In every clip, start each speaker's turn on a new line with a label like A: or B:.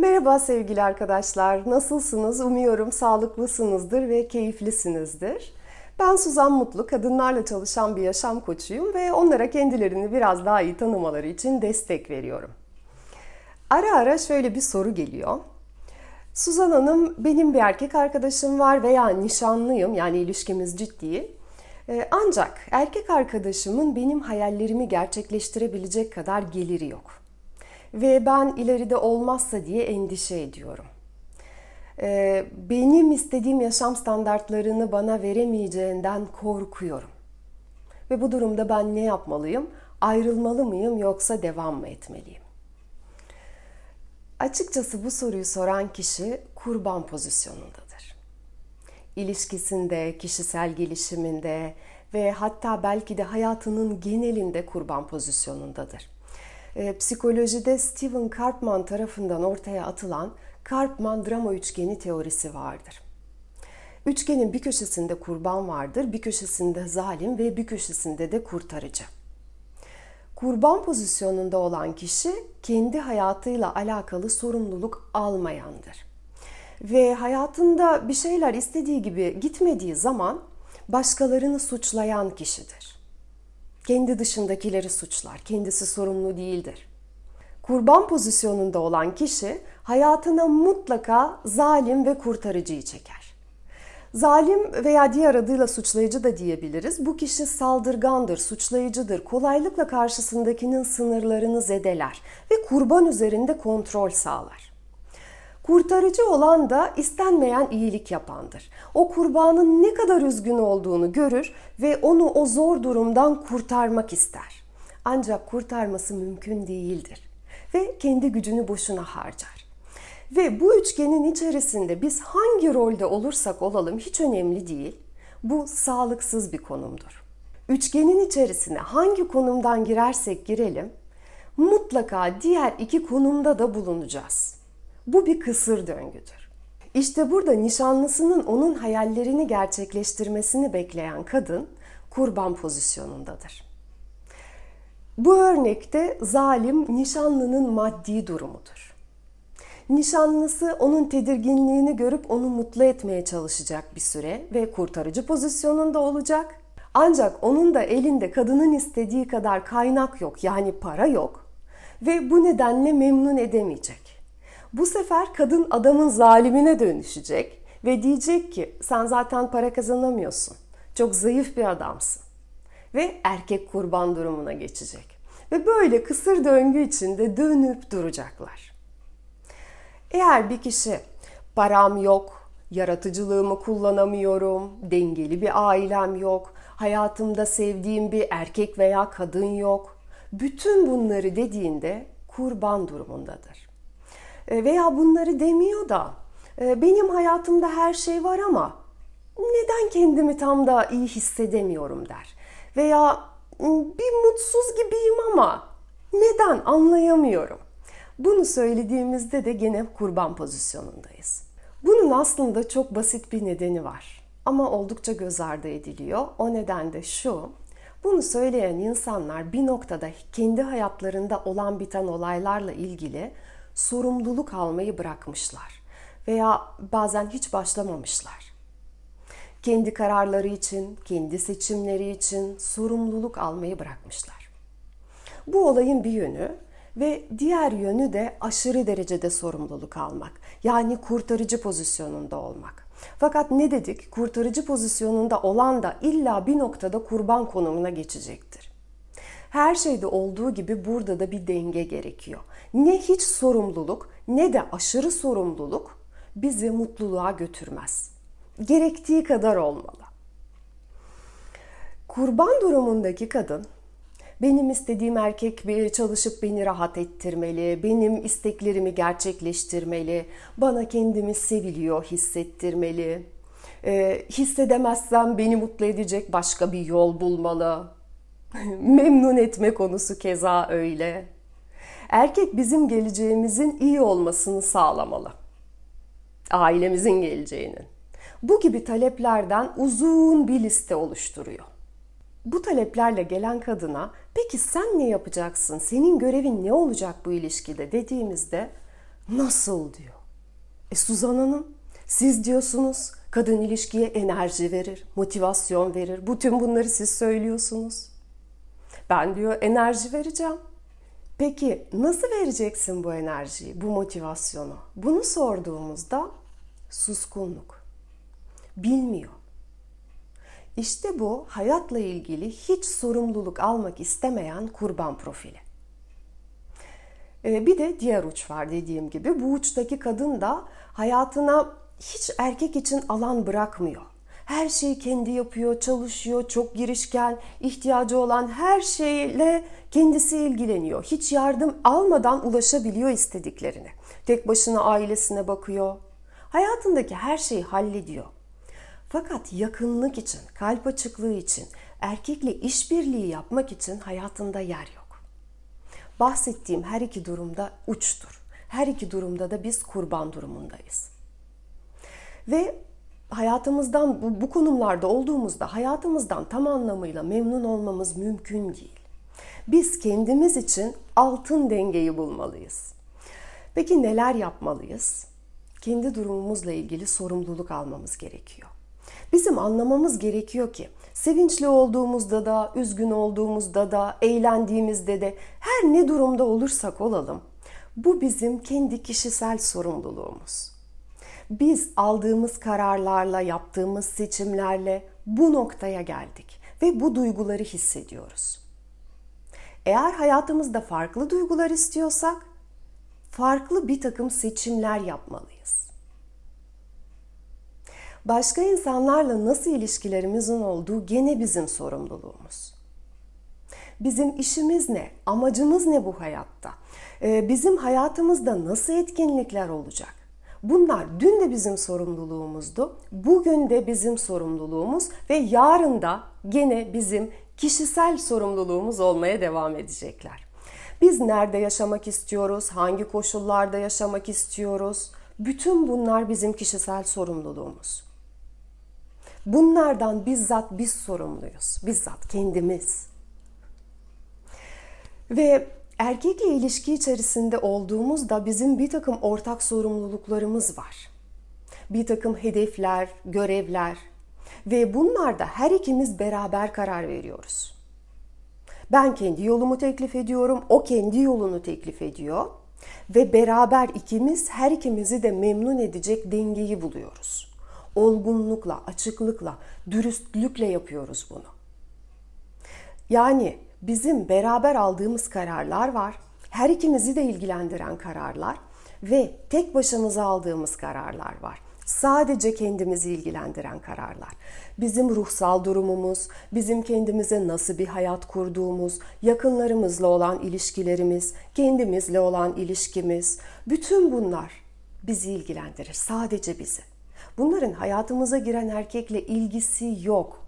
A: Merhaba sevgili arkadaşlar. Nasılsınız? Umuyorum sağlıklısınızdır ve keyiflisinizdir. Ben Suzan Mutlu, kadınlarla çalışan bir yaşam koçuyum ve onlara kendilerini biraz daha iyi tanımaları için destek veriyorum. Ara ara şöyle bir soru geliyor. Suzan Hanım, benim bir erkek arkadaşım var veya nişanlıyım yani ilişkimiz ciddi. Ee, ancak erkek arkadaşımın benim hayallerimi gerçekleştirebilecek kadar geliri yok. Ve ben ileride olmazsa diye endişe ediyorum. Ee, benim istediğim yaşam standartlarını bana veremeyeceğinden korkuyorum. Ve bu durumda ben ne yapmalıyım? Ayrılmalı mıyım yoksa devam mı etmeliyim? Açıkçası bu soruyu soran kişi kurban pozisyonundadır. İlişkisinde, kişisel gelişiminde ve hatta belki de hayatının genelinde kurban pozisyonundadır. E, psikolojide Steven Karpman tarafından ortaya atılan Karpman drama üçgeni teorisi vardır. Üçgenin bir köşesinde kurban vardır, bir köşesinde zalim ve bir köşesinde de kurtarıcı. Kurban pozisyonunda olan kişi kendi hayatıyla alakalı sorumluluk almayandır. Ve hayatında bir şeyler istediği gibi gitmediği zaman başkalarını suçlayan kişidir. Kendi dışındakileri suçlar, kendisi sorumlu değildir. Kurban pozisyonunda olan kişi hayatına mutlaka zalim ve kurtarıcıyı çeker. Zalim veya diğer adıyla suçlayıcı da diyebiliriz. Bu kişi saldırgandır, suçlayıcıdır, kolaylıkla karşısındakinin sınırlarını zedeler ve kurban üzerinde kontrol sağlar. Kurtarıcı olan da istenmeyen iyilik yapandır. O kurbanın ne kadar üzgün olduğunu görür ve onu o zor durumdan kurtarmak ister. Ancak kurtarması mümkün değildir ve kendi gücünü boşuna harcar. Ve bu üçgenin içerisinde biz hangi rolde olursak olalım hiç önemli değil. Bu sağlıksız bir konumdur. Üçgenin içerisine hangi konumdan girersek girelim mutlaka diğer iki konumda da bulunacağız. Bu bir kısır döngüdür. İşte burada nişanlısının onun hayallerini gerçekleştirmesini bekleyen kadın kurban pozisyonundadır. Bu örnekte zalim nişanlının maddi durumudur. Nişanlısı onun tedirginliğini görüp onu mutlu etmeye çalışacak bir süre ve kurtarıcı pozisyonunda olacak. Ancak onun da elinde kadının istediği kadar kaynak yok yani para yok ve bu nedenle memnun edemeyecek. Bu sefer kadın adamın zalimine dönüşecek ve diyecek ki sen zaten para kazanamıyorsun. Çok zayıf bir adamsın. Ve erkek kurban durumuna geçecek. Ve böyle kısır döngü içinde dönüp duracaklar. Eğer bir kişi param yok, yaratıcılığımı kullanamıyorum, dengeli bir ailem yok, hayatımda sevdiğim bir erkek veya kadın yok. Bütün bunları dediğinde kurban durumundadır. E, veya bunları demiyor da e, benim hayatımda her şey var ama neden kendimi tam da iyi hissedemiyorum der. Veya bir mutsuz gibiyim ama neden anlayamıyorum. Bunu söylediğimizde de gene kurban pozisyonundayız. Bunun aslında çok basit bir nedeni var ama oldukça göz ardı ediliyor. O neden de şu, bunu söyleyen insanlar bir noktada kendi hayatlarında olan biten olaylarla ilgili sorumluluk almayı bırakmışlar veya bazen hiç başlamamışlar. Kendi kararları için, kendi seçimleri için sorumluluk almayı bırakmışlar. Bu olayın bir yönü ve diğer yönü de aşırı derecede sorumluluk almak. Yani kurtarıcı pozisyonunda olmak. Fakat ne dedik? Kurtarıcı pozisyonunda olan da illa bir noktada kurban konumuna geçecektir. Her şeyde olduğu gibi burada da bir denge gerekiyor. Ne hiç sorumluluk ne de aşırı sorumluluk bizi mutluluğa götürmez. Gerektiği kadar olmalı. Kurban durumundaki kadın benim istediğim erkek çalışıp beni rahat ettirmeli, benim isteklerimi gerçekleştirmeli, bana kendimi seviliyor hissettirmeli. E, hissedemezsem beni mutlu edecek başka bir yol bulmalı. Memnun etme konusu keza öyle. Erkek bizim geleceğimizin iyi olmasını sağlamalı. Ailemizin geleceğinin. Bu gibi taleplerden uzun bir liste oluşturuyor. Bu taleplerle gelen kadına peki sen ne yapacaksın? Senin görevin ne olacak bu ilişkide dediğimizde Nasıl diyor. E Suzan Hanım siz diyorsunuz kadın ilişkiye enerji verir, motivasyon verir. Bütün bunları siz söylüyorsunuz. Ben diyor enerji vereceğim. Peki nasıl vereceksin bu enerjiyi, bu motivasyonu? Bunu sorduğumuzda suskunluk. Bilmiyor. İşte bu hayatla ilgili hiç sorumluluk almak istemeyen kurban profili. Ee, bir de diğer uç var dediğim gibi. Bu uçtaki kadın da hayatına hiç erkek için alan bırakmıyor. Her şeyi kendi yapıyor, çalışıyor, çok girişken, ihtiyacı olan her şeyle kendisi ilgileniyor. Hiç yardım almadan ulaşabiliyor istediklerine. Tek başına ailesine bakıyor. Hayatındaki her şeyi hallediyor. Fakat yakınlık için, kalp açıklığı için, erkekle işbirliği yapmak için hayatında yer yok. Bahsettiğim her iki durumda uçtur. Her iki durumda da biz kurban durumundayız. Ve hayatımızdan bu, bu konumlarda olduğumuzda hayatımızdan tam anlamıyla memnun olmamız mümkün değil. Biz kendimiz için altın dengeyi bulmalıyız. Peki neler yapmalıyız? Kendi durumumuzla ilgili sorumluluk almamız gerekiyor. Bizim anlamamız gerekiyor ki sevinçli olduğumuzda da, üzgün olduğumuzda da, eğlendiğimizde de her ne durumda olursak olalım bu bizim kendi kişisel sorumluluğumuz. Biz aldığımız kararlarla, yaptığımız seçimlerle bu noktaya geldik ve bu duyguları hissediyoruz. Eğer hayatımızda farklı duygular istiyorsak farklı bir takım seçimler yapmalıyız. Başka insanlarla nasıl ilişkilerimizin olduğu gene bizim sorumluluğumuz. Bizim işimiz ne? Amacımız ne bu hayatta? Ee, bizim hayatımızda nasıl etkinlikler olacak? Bunlar dün de bizim sorumluluğumuzdu, bugün de bizim sorumluluğumuz ve yarın da gene bizim kişisel sorumluluğumuz olmaya devam edecekler. Biz nerede yaşamak istiyoruz, hangi koşullarda yaşamak istiyoruz? Bütün bunlar bizim kişisel sorumluluğumuz. Bunlardan bizzat biz sorumluyuz. Bizzat kendimiz. Ve erkekle ilişki içerisinde olduğumuzda bizim bir takım ortak sorumluluklarımız var. Bir takım hedefler, görevler ve bunlarda her ikimiz beraber karar veriyoruz. Ben kendi yolumu teklif ediyorum, o kendi yolunu teklif ediyor ve beraber ikimiz her ikimizi de memnun edecek dengeyi buluyoruz. Olgunlukla, açıklıkla, dürüstlükle yapıyoruz bunu. Yani bizim beraber aldığımız kararlar var. Her ikimizi de ilgilendiren kararlar ve tek başımıza aldığımız kararlar var. Sadece kendimizi ilgilendiren kararlar. Bizim ruhsal durumumuz, bizim kendimize nasıl bir hayat kurduğumuz, yakınlarımızla olan ilişkilerimiz, kendimizle olan ilişkimiz, bütün bunlar bizi ilgilendirir. Sadece bizi. Bunların hayatımıza giren erkekle ilgisi yok.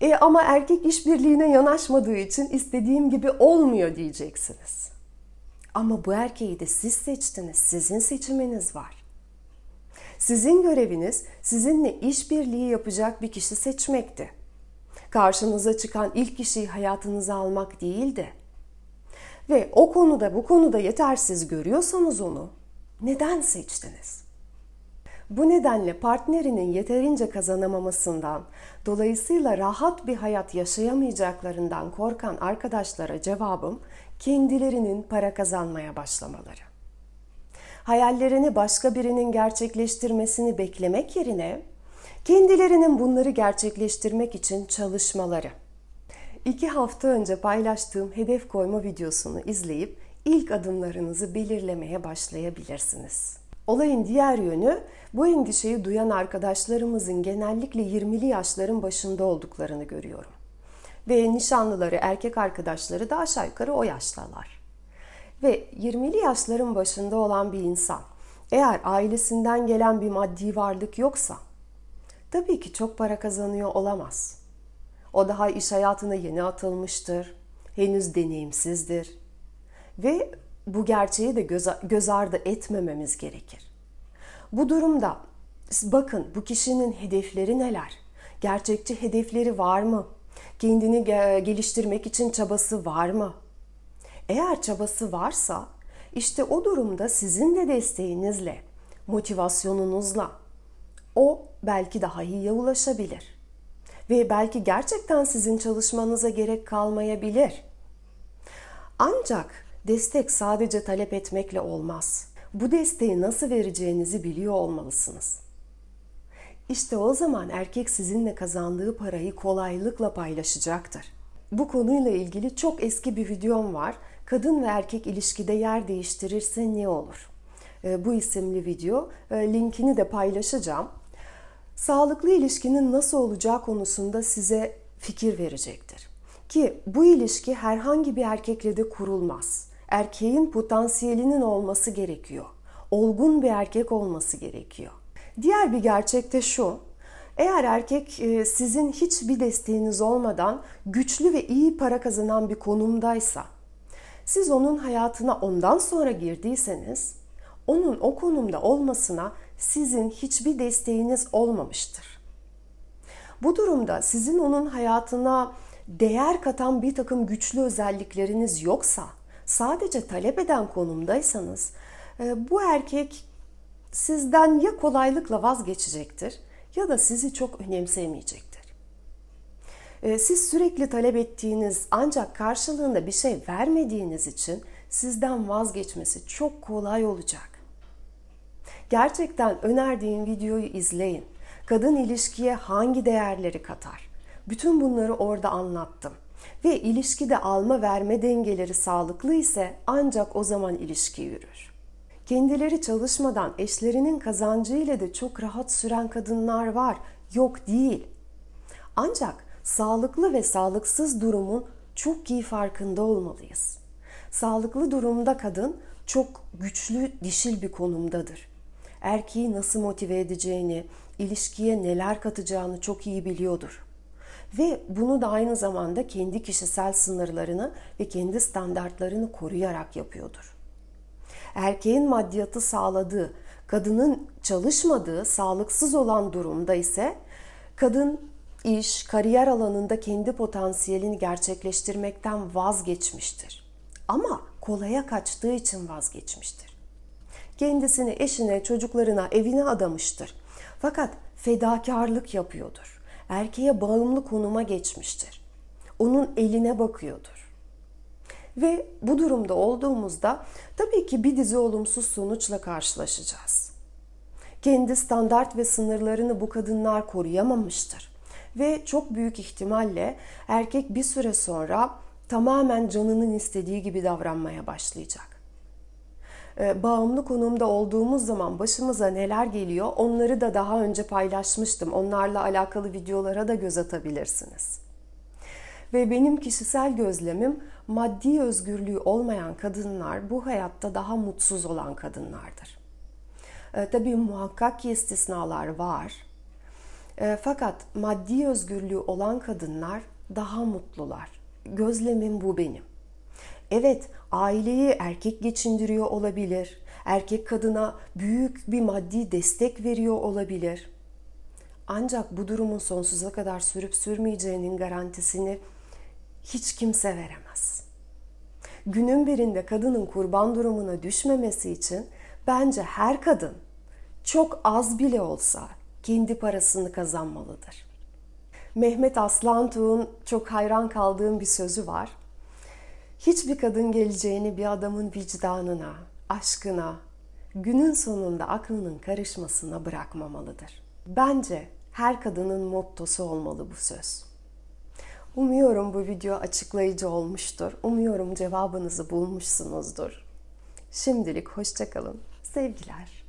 A: E ama erkek işbirliğine yanaşmadığı için istediğim gibi olmuyor diyeceksiniz. Ama bu erkeği de siz seçtiniz. Sizin seçiminiz var. Sizin göreviniz sizinle işbirliği yapacak bir kişi seçmekti. Karşınıza çıkan ilk kişiyi hayatınıza almak değildi. Ve o konuda bu konuda yetersiz görüyorsanız onu neden seçtiniz? Bu nedenle partnerinin yeterince kazanamamasından, dolayısıyla rahat bir hayat yaşayamayacaklarından korkan arkadaşlara cevabım kendilerinin para kazanmaya başlamaları. Hayallerini başka birinin gerçekleştirmesini beklemek yerine kendilerinin bunları gerçekleştirmek için çalışmaları. İki hafta önce paylaştığım hedef koyma videosunu izleyip ilk adımlarınızı belirlemeye başlayabilirsiniz. Olayın diğer yönü bu endişeyi duyan arkadaşlarımızın genellikle 20'li yaşların başında olduklarını görüyorum. Ve nişanlıları, erkek arkadaşları da aşağı yukarı o yaştalar. Ve 20'li yaşların başında olan bir insan eğer ailesinden gelen bir maddi varlık yoksa tabii ki çok para kazanıyor olamaz. O daha iş hayatına yeni atılmıştır, henüz deneyimsizdir ve bu gerçeği de göz, göz ardı etmememiz gerekir. Bu durumda bakın bu kişinin hedefleri neler? Gerçekçi hedefleri var mı? Kendini geliştirmek için çabası var mı? Eğer çabası varsa İşte o durumda sizin de desteğinizle, motivasyonunuzla o belki daha iyiye ulaşabilir. Ve belki gerçekten sizin çalışmanıza gerek kalmayabilir. Ancak destek sadece talep etmekle olmaz. Bu desteği nasıl vereceğinizi biliyor olmalısınız. İşte o zaman erkek sizinle kazandığı parayı kolaylıkla paylaşacaktır. Bu konuyla ilgili çok eski bir videom var. Kadın ve erkek ilişkide yer değiştirirse ne olur? Ee, bu isimli video. Ee, linkini de paylaşacağım. Sağlıklı ilişkinin nasıl olacağı konusunda size fikir verecektir. Ki bu ilişki herhangi bir erkekle de kurulmaz. Erkeğin potansiyelinin olması gerekiyor. Olgun bir erkek olması gerekiyor. Diğer bir gerçek de şu. Eğer erkek e, sizin hiçbir desteğiniz olmadan güçlü ve iyi para kazanan bir konumdaysa, siz onun hayatına ondan sonra girdiyseniz, onun o konumda olmasına sizin hiçbir desteğiniz olmamıştır. Bu durumda sizin onun hayatına değer katan bir takım güçlü özellikleriniz yoksa, sadece talep eden konumdaysanız, e, bu erkek sizden ya kolaylıkla vazgeçecektir ya da sizi çok önemsemeyecektir. E, siz sürekli talep ettiğiniz ancak karşılığında bir şey vermediğiniz için sizden vazgeçmesi çok kolay olacak. Gerçekten önerdiğim videoyu izleyin. Kadın ilişkiye hangi değerleri katar? Bütün bunları orada anlattım. Ve ilişkide alma verme dengeleri sağlıklı ise ancak o zaman ilişki yürür. Kendileri çalışmadan eşlerinin kazancı ile de çok rahat süren kadınlar var. Yok değil. Ancak sağlıklı ve sağlıksız durumun çok iyi farkında olmalıyız. Sağlıklı durumda kadın çok güçlü dişil bir konumdadır. Erkeği nasıl motive edeceğini, ilişkiye neler katacağını çok iyi biliyordur. Ve bunu da aynı zamanda kendi kişisel sınırlarını ve kendi standartlarını koruyarak yapıyordur. Erkeğin maddiyatı sağladığı, kadının çalışmadığı, sağlıksız olan durumda ise kadın iş, kariyer alanında kendi potansiyelini gerçekleştirmekten vazgeçmiştir. Ama kolaya kaçtığı için vazgeçmiştir. Kendisini eşine, çocuklarına, evine adamıştır. Fakat fedakarlık yapıyordur. Erkeğe bağımlı konuma geçmiştir. Onun eline bakıyordur. Ve bu durumda olduğumuzda tabii ki bir dizi olumsuz sonuçla karşılaşacağız. Kendi standart ve sınırlarını bu kadınlar koruyamamıştır. Ve çok büyük ihtimalle erkek bir süre sonra tamamen canının istediği gibi davranmaya başlayacak. Ee, bağımlı konumda olduğumuz zaman başımıza neler geliyor onları da daha önce paylaşmıştım. Onlarla alakalı videolara da göz atabilirsiniz. Ve benim kişisel gözlemim maddi özgürlüğü olmayan kadınlar bu hayatta daha mutsuz olan kadınlardır. E, tabii muhakkak ki istisnalar var. E, fakat maddi özgürlüğü olan kadınlar daha mutlular. Gözlemim bu benim. Evet, aileyi erkek geçindiriyor olabilir. Erkek kadına büyük bir maddi destek veriyor olabilir. Ancak bu durumun sonsuza kadar sürüp sürmeyeceğinin garantisini hiç kimse veremez. Günün birinde kadının kurban durumuna düşmemesi için bence her kadın çok az bile olsa kendi parasını kazanmalıdır. Mehmet Aslantuğ'un çok hayran kaldığım bir sözü var. Hiçbir kadın geleceğini bir adamın vicdanına, aşkına, günün sonunda aklının karışmasına bırakmamalıdır. Bence her kadının mottosu olmalı bu söz. Umuyorum bu video açıklayıcı olmuştur. Umuyorum cevabınızı bulmuşsunuzdur. Şimdilik hoşçakalın. Sevgiler.